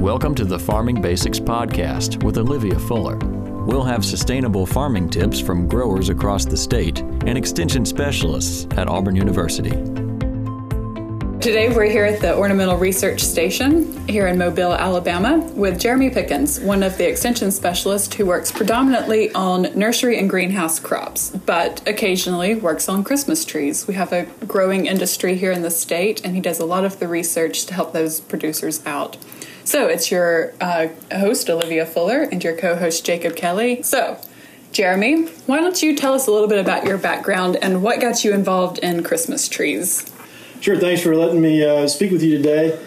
Welcome to the Farming Basics Podcast with Olivia Fuller. We'll have sustainable farming tips from growers across the state and extension specialists at Auburn University. Today we're here at the Ornamental Research Station here in Mobile, Alabama, with Jeremy Pickens, one of the extension specialists who works predominantly on nursery and greenhouse crops, but occasionally works on Christmas trees. We have a growing industry here in the state, and he does a lot of the research to help those producers out. So it's your uh, host, Olivia Fuller, and your co host, Jacob Kelley. So, Jeremy, why don't you tell us a little bit about your background and what got you involved in Christmas trees? Sure. Thanks for letting me uh, speak with you today.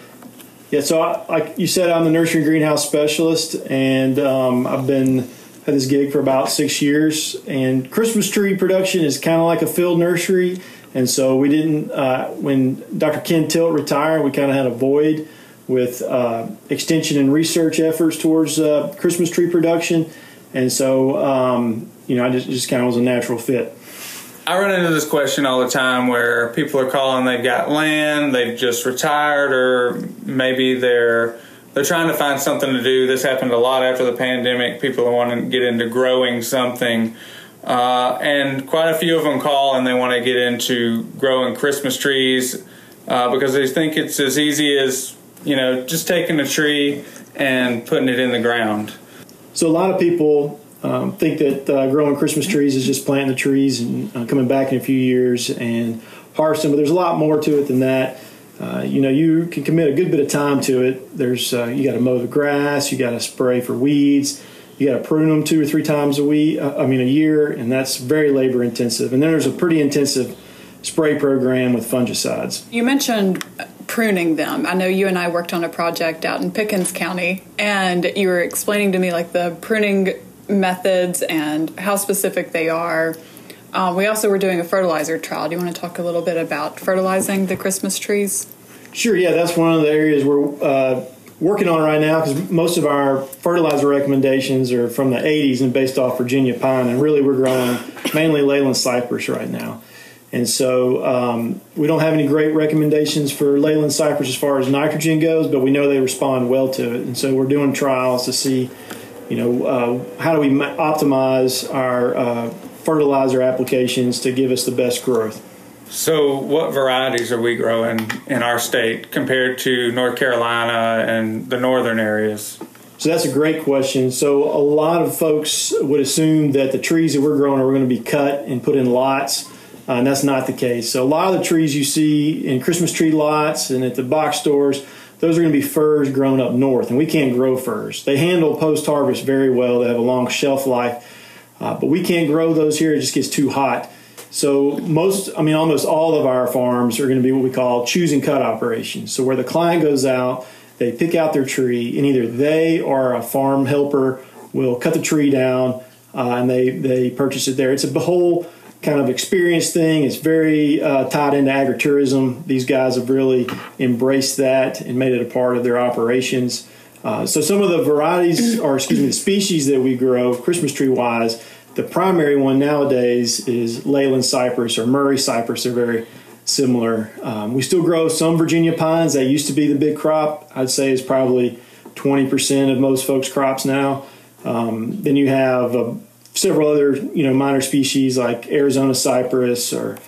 Yeah. So, I, like you said, I'm the nursery and greenhouse specialist, and um, I've been at this gig for about six years. And Christmas tree production is kind of like a field nursery, and so we didn't. Uh, when Dr. Ken Tilt retired, we kind of had a void with uh, extension and research efforts towards uh, Christmas tree production, and so um, you know, I just just kind of was a natural fit. I run into this question all the time where people are calling they've got land, they've just retired, or maybe they're they're trying to find something to do. This happened a lot after the pandemic. People wanting to get into growing something. Uh, and quite a few of them call and they want to get into growing Christmas trees uh, because they think it's as easy as you know just taking a tree and putting it in the ground. So a lot of people um, think that uh, growing Christmas trees is just planting the trees and uh, coming back in a few years and harvesting, but there's a lot more to it than that. Uh, you know, you can commit a good bit of time to it. There's uh, you got to mow the grass, you got to spray for weeds, you got to prune them two or three times a week. Uh, I mean, a year, and that's very labor intensive. And then there's a pretty intensive spray program with fungicides. You mentioned pruning them. I know you and I worked on a project out in Pickens County, and you were explaining to me like the pruning methods and how specific they are. Um, we also were doing a fertilizer trial. Do you want to talk a little bit about fertilizing the Christmas trees? Sure. Yeah, that's one of the areas we're uh, working on right now because most of our fertilizer recommendations are from the 80s and based off Virginia pine, and really we're growing mainly Leyland cypress right now. And so um, we don't have any great recommendations for Leyland cypress as far as nitrogen goes, but we know they respond well to it. And so we're doing trials to see you know, uh, how do we optimize our uh, fertilizer applications to give us the best growth? So, what varieties are we growing in our state compared to North Carolina and the northern areas? So, that's a great question. So, a lot of folks would assume that the trees that we're growing are going to be cut and put in lots, uh, and that's not the case. So, a lot of the trees you see in Christmas tree lots and at the box stores those are going to be firs grown up north, and we can't grow firs. They handle post harvest very well, they have a long shelf life, uh, but we can't grow those here. It just gets too hot. So, most, I mean, almost all of our farms are going to be what we call choose and cut operations. So, where the client goes out, they pick out their tree, and either they or a farm helper will cut the tree down uh, and they, they purchase it there. It's a whole kind of experience thing. It's very uh, tied into agritourism. These guys have really embraced that and made it a part of their operations. Uh, so some of the varieties, or excuse me, the species that we grow, Christmas tree wise, the primary one nowadays is Leyland cypress or Murray cypress. They're very similar. Um, we still grow some Virginia pines. That used to be the big crop. I'd say is probably 20% of most folks' crops now. Um, then you have a several other you know minor species like Arizona cypress or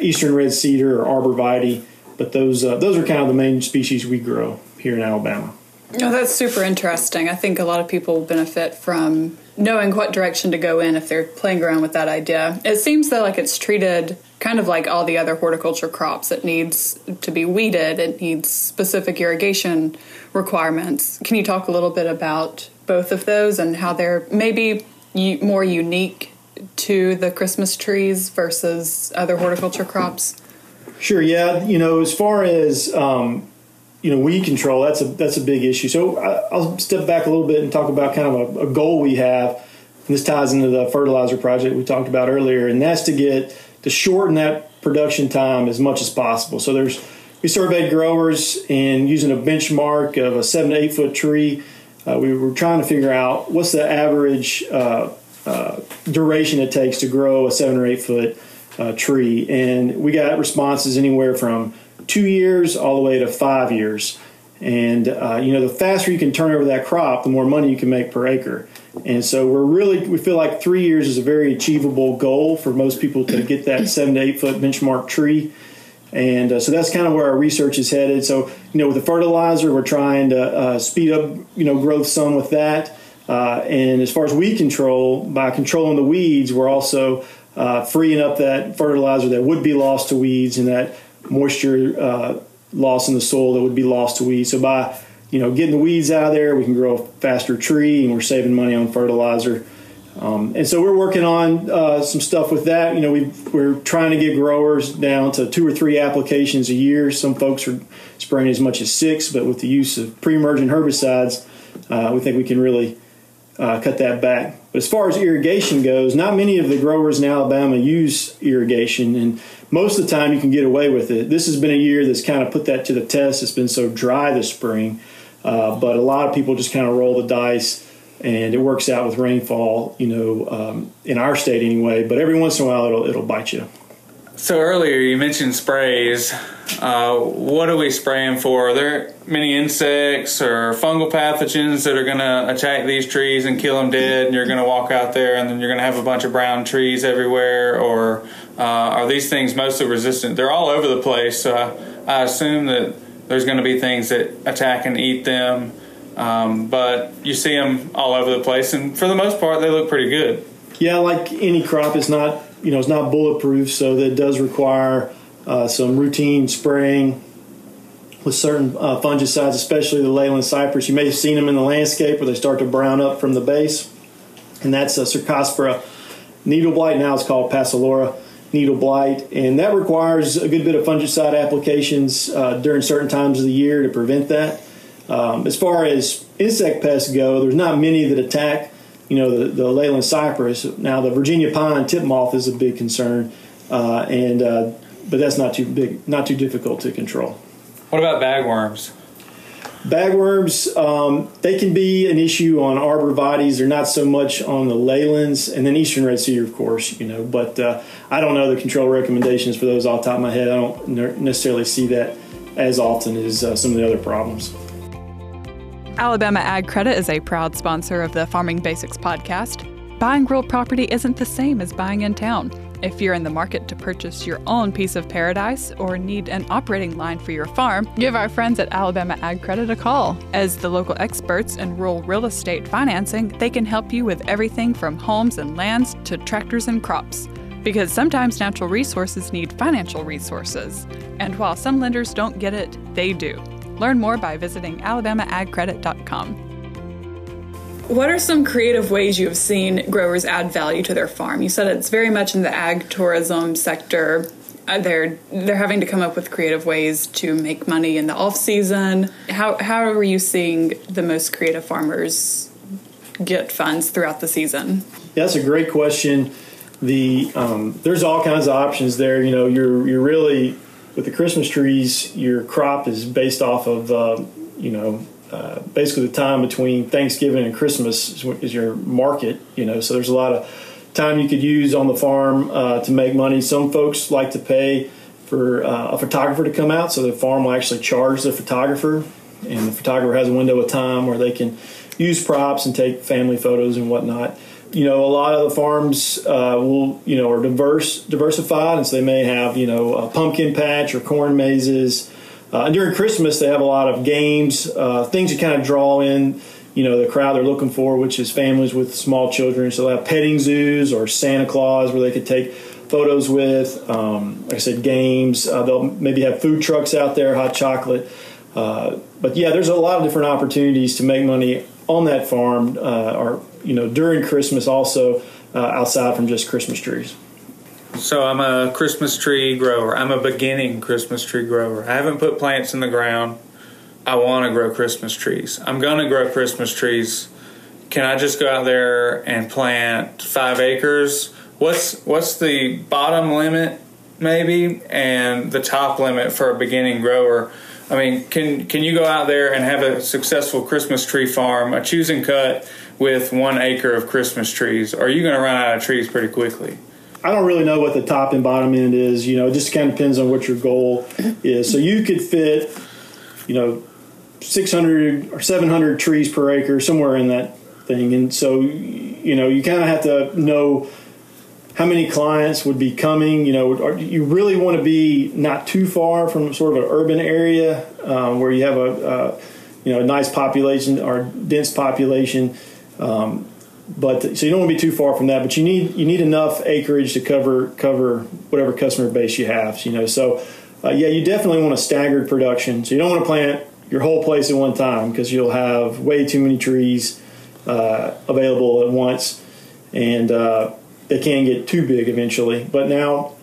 eastern red cedar or arborvitae, but those uh, those are kind of the main species we grow here in Alabama. Oh, that's super interesting. I think a lot of people benefit from knowing what direction to go in if they're playing around with that idea. It seems though like it's treated kind of like all the other horticulture crops. It needs to be weeded. It needs specific irrigation requirements. Can you talk a little bit about both of those and how they're maybe more unique to the Christmas trees versus other horticulture crops? Sure. Yeah. You know, as far as um, you know, weed control that's a that's a big issue. So I, will step back a little bit and talk about kind of a, a goal we have. And this ties into the fertilizer project we talked about earlier, and that's to get to shorten that production time as much as possible. So there's we surveyed growers and using a benchmark of a seven to eight foot tree uh, we were trying to figure out what's the average uh, uh, duration it takes to grow a seven or eight foot uh, tree, and we got responses anywhere from two years all the way to five years. And uh, you know, the faster you can turn over that crop, the more money you can make per acre. And so we're really we feel like three years is a very achievable goal for most people to get that seven to eight foot benchmark tree. And uh, so that's kind of where our research is headed. So you know, with the fertilizer, we're trying to uh, speed up you know growth some with that. Uh, and as far as weed control, by controlling the weeds, we're also uh, freeing up that fertilizer that would be lost to weeds and that moisture uh, loss in the soil that would be lost to weeds. So by you know getting the weeds out of there, we can grow a faster tree, and we're saving money on fertilizer. Um, and so we're working on uh, some stuff with that. You know, we we're trying to get growers down to two or three applications a year. Some folks are spraying as much as six, but with the use of pre-emergent herbicides, uh, we think we can really uh, cut that back. But as far as irrigation goes, not many of the growers in Alabama use irrigation, and most of the time you can get away with it. This has been a year that's kind of put that to the test. It's been so dry this spring, uh, but a lot of people just kind of roll the dice, and it works out with rainfall. You know, um, in our state anyway. But every once in a while, it'll it'll bite you. So earlier you mentioned sprays. Uh, what are we spraying for? Are there many insects or fungal pathogens that are going to attack these trees and kill them dead? And you're going to walk out there and then you're going to have a bunch of brown trees everywhere? Or uh, are these things mostly resistant? They're all over the place. So I, I assume that there's going to be things that attack and eat them. Um, but you see them all over the place, and for the most part, they look pretty good. Yeah, like any crop, it's not you know it's not bulletproof, so that does require uh, some routine spraying with certain uh, fungicides, especially the leyland cypress. You may have seen them in the landscape where they start to brown up from the base, and that's a Cercospora needle blight. Now it's called Passalora needle blight, and that requires a good bit of fungicide applications uh, during certain times of the year to prevent that. Um, as far as insect pests go, there's not many that attack you know the, the leyland cypress. Now the Virginia pine tip moth is a big concern, uh, and uh, but that's not too big, not too difficult to control. What about bagworms? Bagworms, um, they can be an issue on arborvitaes. They're not so much on the leylands, and then eastern red cedar, of course, you know. But uh, I don't know the control recommendations for those off the top of my head. I don't necessarily see that as often as uh, some of the other problems. Alabama Ag Credit is a proud sponsor of the Farming Basics podcast. Buying rural property isn't the same as buying in town. If you're in the market to purchase your own piece of paradise or need an operating line for your farm, give our friends at Alabama Ag Credit a call. As the local experts in rural real estate financing, they can help you with everything from homes and lands to tractors and crops. Because sometimes natural resources need financial resources. And while some lenders don't get it, they do. Learn more by visiting alabamaagcredit.com. What are some creative ways you have seen growers add value to their farm? You said it's very much in the ag tourism sector. Uh, they're they're having to come up with creative ways to make money in the off season. How how are you seeing the most creative farmers get funds throughout the season? Yeah, that's a great question. The um, there's all kinds of options there. You know, you're you're really with the Christmas trees, your crop is based off of uh, you know uh, basically the time between Thanksgiving and Christmas is, your market. You know, so there's a lot of time you could use on the farm uh, to make money. Some folks like to pay for uh, a photographer to come out, so the farm will actually charge the photographer, and the photographer has a window of time where they can use props and take family photos and whatnot you know, a lot of the farms uh, will, you know, are diverse, diversified, and so they may have, you know, a pumpkin patch or corn mazes. Uh, and during Christmas, they have a lot of games, uh, things to kind of draw in, you know, the crowd they're looking for, which is families with small children. So they have petting zoos or Santa Claus where they could take photos with. Um, like I said, games. Uh, they'll maybe have food trucks out there, hot chocolate. Uh, but yeah, there's a lot of different opportunities to make money on that farm uh, or you know during Christmas also uh, outside from just Christmas trees. So I'm a Christmas tree grower. I'm a beginning Christmas tree grower. I haven't put plants in the ground. I want to grow Christmas trees. I'm going to grow Christmas trees. Can I just go out there and plant five acres? What's what's the bottom limit, maybe, and the top limit for a beginning grower? I mean, can can you go out there and have a successful Christmas tree farm, a choose and cut with one acre of Christmas trees? Or are you going to run out of trees pretty quickly? I don't really know what the top and bottom end is. You know, it just kind of depends on what your goal is. So you could fit, you know, 600 or 700 trees per acre, somewhere in that thing. And so, you know, you kind of have to know how many clients would be coming. You know, you really want to be not too far from sort of an urban area um, where you have a, you know a nice population or dense population. Um, but so you don't want to be too far from that. But you need you need enough acreage to cover cover whatever customer base you have. You know, so uh, yeah, you definitely want a staggered production. So you don't want to plant your whole place at one time because you'll have way too many trees uh, available at once, and uh, they can get too big eventually. But now,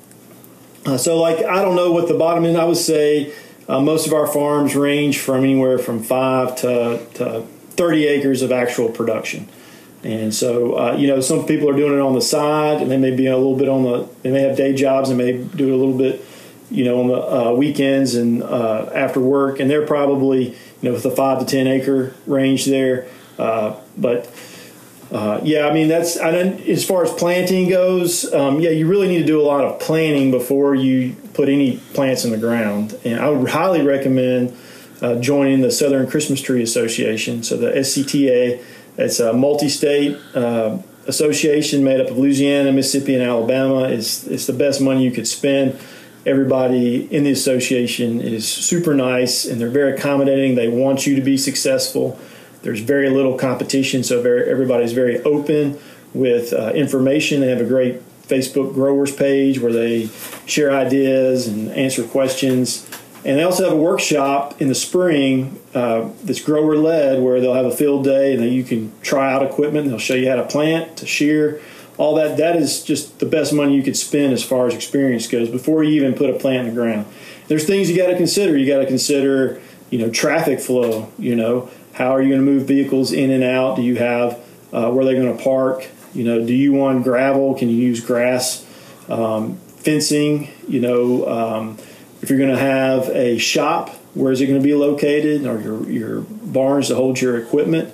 uh, so like I don't know what the bottom end. I would say uh, most of our farms range from anywhere from five to, to 30 acres of actual production. And so, uh, you know, some people are doing it on the side, and they may be a little bit on the. They may have day jobs and may do it a little bit, you know, on the uh, weekends and uh, after work, and they're probably, you know, with a five to ten acre range there. Uh, but uh, yeah, I mean that's I as far as planting goes. Um, yeah, you really need to do a lot of planning before you put any plants in the ground, and I would highly recommend uh, joining the Southern Christmas Tree Association. So the SCTA, it's a multi-state uh, association made up of Louisiana, Mississippi, and Alabama. It's it's the best money you could spend. Everybody in the association is super nice, and they're very accommodating. They want you to be successful. There's very little competition, so very, everybody's very open with uh, information. They have a great Facebook growers page where they share ideas and answer questions. And they also have a workshop in the spring uh, that's grower led where they'll have a field day and you can try out equipment. They'll show you how to plant, to shear, all that. That is just the best money you could spend as far as experience goes before you even put a plant in the ground. There's things you got to consider. You got to consider, you know, traffic flow. You know, how are you going to move vehicles in and out? Do you have uh, where they're going to park? You know, do you want gravel? Can you use grass? Um, fencing. You know, um, if you're going to have a shop, where is it going to be located? Or your your barns to hold your equipment?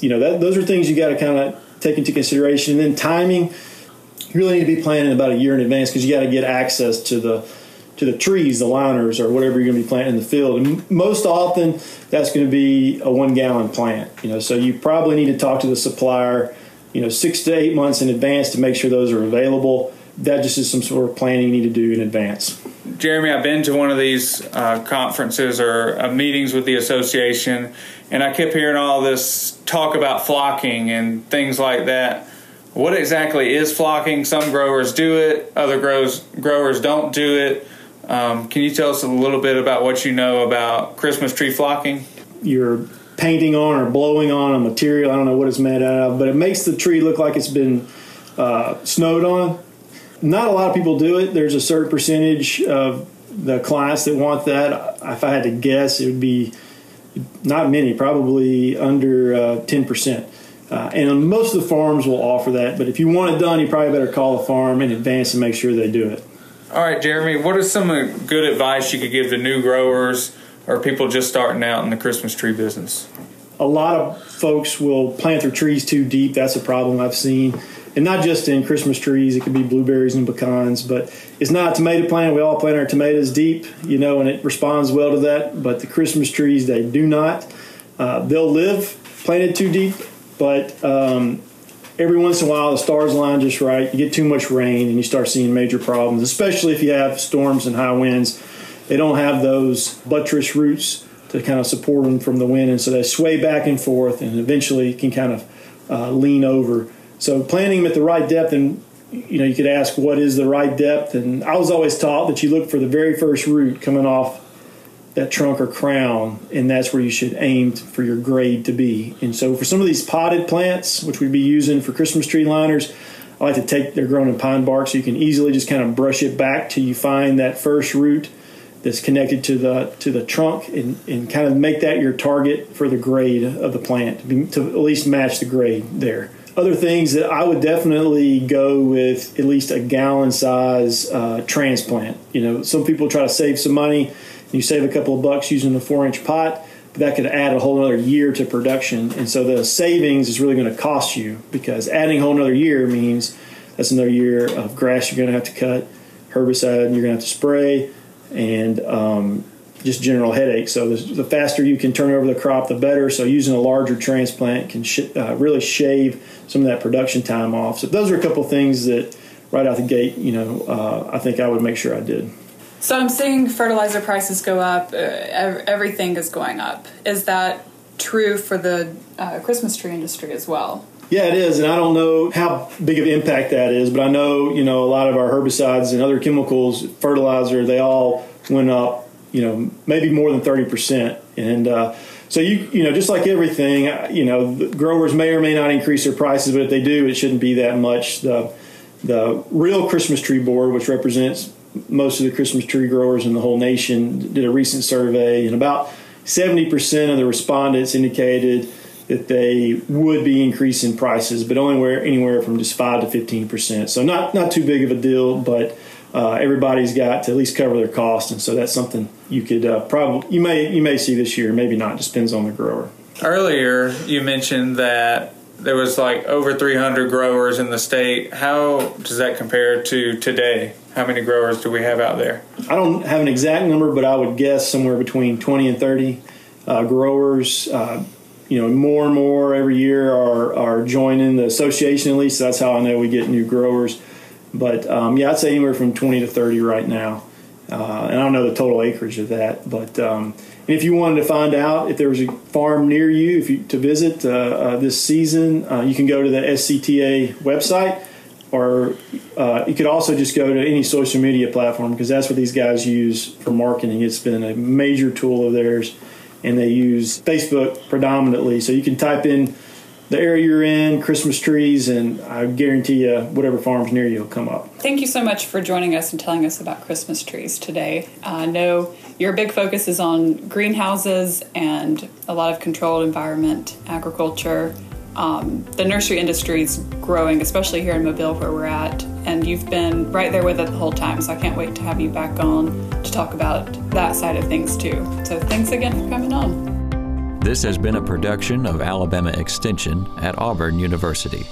You know, that those are things you got to kind of take into consideration. And then timing. You really need to be planning about a year in advance because you got to get access to the to the trees, the liners, or whatever you're going to be planting in the field. And most often, that's going to be a one gallon plant. You know, so you probably need to talk to the supplier, you know, six to eight months in advance to make sure those are available. That just is some sort of planning you need to do in advance. Jeremy, I've been to one of these uh, conferences or uh, meetings with the association, and I kept hearing all this talk about flocking and things like that. What exactly is flocking? Some growers do it, other growers growers don't do it. Um, can you tell us a little bit about what you know about Christmas tree flocking? You're painting on or blowing on a material. I don't know what it's made out of, but it makes the tree look like it's been uh, snowed on. Not a lot of people do it. There's a certain percentage of the clients that want that. If I had to guess, it would be not many, probably under uh, 10%. Uh, and most of the farms will offer that, but if you want it done, you probably better call the farm in advance and make sure they do it. All right, Jeremy, what is some good advice you could give to new growers or people just starting out in the Christmas tree business? A lot of folks will plant their trees too deep. That's a problem I've seen. And not just in Christmas trees, it could be blueberries and pecans, but it's not a tomato plant. We all plant our tomatoes deep, you know, and it responds well to that. But the Christmas trees, they do not. Uh, they'll live planted too deep, but um, every once in a while the stars align just right. You get too much rain and you start seeing major problems, especially if you have storms and high winds. They don't have those buttress roots to kind of support them from the wind, and so they sway back and forth and eventually can kind of uh, lean over. So planting them at the right depth, and you know, you could ask what is the right depth, and I was always taught that you look for the very first root coming off that trunk or crown, and that's where you should aim for your grade to be. And so, for some of these potted plants, which we'd be using for Christmas tree liners, I like to take they're grown in pine bark, so you can easily just kind of brush it back till you find that first root that's connected to the to the trunk, and, and kind of make that your target for the grade of the plant to, to at least match the grade there. Other things that I would definitely go with at least a gallon size uh, transplant. You know, some people try to save some money you save a couple of bucks using a four inch pot, but that could add a whole other year to production. And so the savings is really going to cost you because adding a whole other year means that's another year of grass you're going to have to cut, herbicide you're going to have to spray, and um, just general headache. So the, faster you can turn over the crop, the better. So using a larger transplant can sh- uh, really shave some of that production time off. So those are a couple of things that right out the gate, you know, uh, I think I would make sure I did. So I'm seeing fertilizer prices go up. Uh, everything is going up. Is that true for the uh, Christmas tree industry as well? Yeah, it is, and I don't know how big of impact that is, but I know you know a lot of our herbicides and other chemicals, fertilizer, they all went up. You know, maybe more than thirty percent, and uh, so you you know just like everything, uh, you know, growers may or may not increase their prices, but if they do, it shouldn't be that much. The the real Christmas tree board, which represents most of the Christmas tree growers in the whole nation, did a recent survey, and about 70% of the respondents indicated that they would be increasing prices, but only where, anywhere from just 5 to 15%. So not, not too big of a deal, but uh, everybody's got to at least cover their cost, and so that's something you could uh, probably you may you may see this year, maybe not. Depends on the grower. Earlier, you mentioned that there was like over 300 growers in the state. How does that compare to today? How many growers do we have out there? I don't have an exact number, but I would guess somewhere between 20 and 30 uh, growers. Uh, you know, more and more every year are, are joining the association at least. That's how I know we get new growers. But um, yeah, I'd say anywhere from 20 to 30 right now. Uh, and I don't know the total acreage of that, but um, if you wanted to find out if there was a farm near you if you, to visit uh, uh, this season, uh, you can go to the SCTA website, or uh, you could also just go to any social media platform because that's what these guys use for marketing. It's been a major tool of theirs, and they use Facebook predominantly. So you can type in the area you're in, Christmas trees, and I guarantee you, whatever farm's near you will come up. Thank you so much for joining us and telling us about Christmas trees today. I know your big focus is on greenhouses and a lot of controlled environment agriculture. Um, the nursery industry is growing, especially here in Mobile where we're at, and you've been right there with it the whole time. So I can't wait to have you back on to talk about that side of things too. So thanks again for coming on. This has been a production of Alabama Extension at Auburn University.